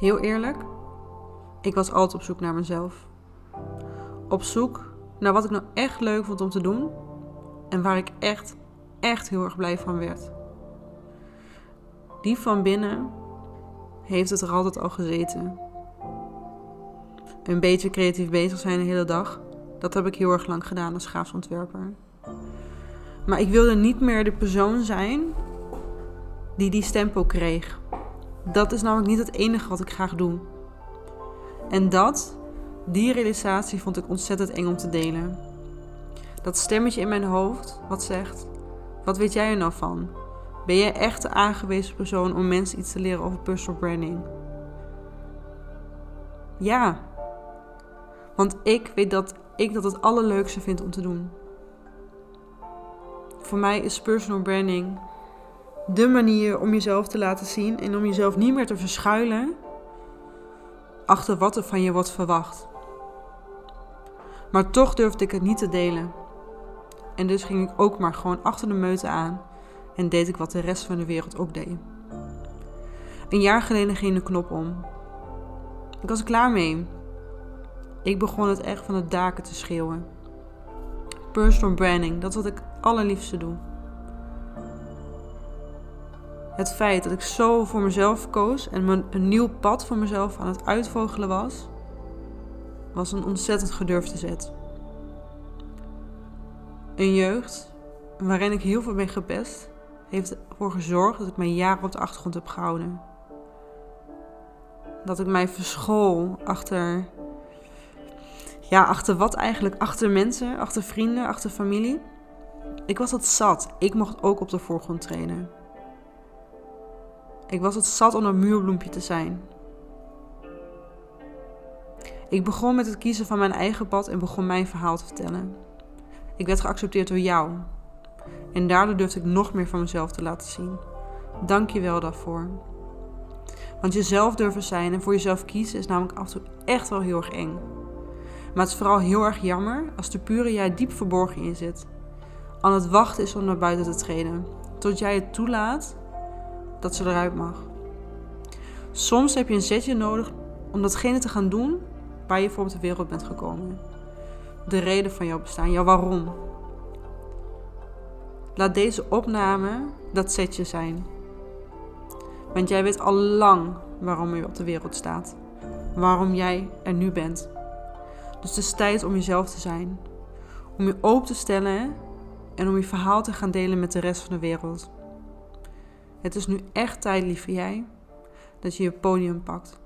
Heel eerlijk, ik was altijd op zoek naar mezelf. Op zoek naar wat ik nou echt leuk vond om te doen en waar ik echt, echt heel erg blij van werd. Die van binnen heeft het er altijd al gezeten. Een beetje creatief bezig zijn de hele dag, dat heb ik heel erg lang gedaan als schaafsontwerper. Maar ik wilde niet meer de persoon zijn die die stempel kreeg. Dat is namelijk niet het enige wat ik graag doe. En dat, die realisatie vond ik ontzettend eng om te delen. Dat stemmetje in mijn hoofd wat zegt: Wat weet jij er nou van? Ben jij echt de aangewezen persoon om mensen iets te leren over personal branding? Ja. Want ik weet dat ik dat het allerleukste vind om te doen. Voor mij is personal branding de manier om jezelf te laten zien en om jezelf niet meer te verschuilen achter wat er van je wordt verwacht. Maar toch durfde ik het niet te delen. En dus ging ik ook maar gewoon achter de meute aan en deed ik wat de rest van de wereld ook deed. Een jaar geleden ging de knop om. Ik was er klaar mee. Ik begon het echt van de daken te schreeuwen. Personal branding, dat wat ik allerliefste doe. Het feit dat ik zo voor mezelf koos en een nieuw pad voor mezelf aan het uitvogelen was, was een ontzettend gedurfde zet. Een jeugd waarin ik heel veel ben gepest, heeft ervoor gezorgd dat ik mijn jaren op de achtergrond heb gehouden. Dat ik mij verschool achter. Ja, achter wat eigenlijk? Achter mensen, achter vrienden, achter familie. Ik was het zat. Ik mocht ook op de voorgrond trainen. Ik was het zat om een muurbloempje te zijn. Ik begon met het kiezen van mijn eigen pad en begon mijn verhaal te vertellen. Ik werd geaccepteerd door jou. En daardoor durfde ik nog meer van mezelf te laten zien. Dank je wel daarvoor. Want jezelf durven zijn en voor jezelf kiezen is namelijk af en toe echt wel heel erg eng. Maar het is vooral heel erg jammer als de pure jij diep verborgen in zit. Aan het wachten is om naar buiten te treden. Tot jij het toelaat dat ze eruit mag. Soms heb je een zetje nodig om datgene te gaan doen waar je voor op de wereld bent gekomen. De reden van jouw bestaan, jouw waarom. Laat deze opname dat zetje zijn. Want jij weet al lang waarom je op de wereld staat. Waarom jij er nu bent. Dus het is tijd om jezelf te zijn. Om je open te stellen en om je verhaal te gaan delen met de rest van de wereld. Het is nu echt tijd, lieve jij, dat je je podium pakt.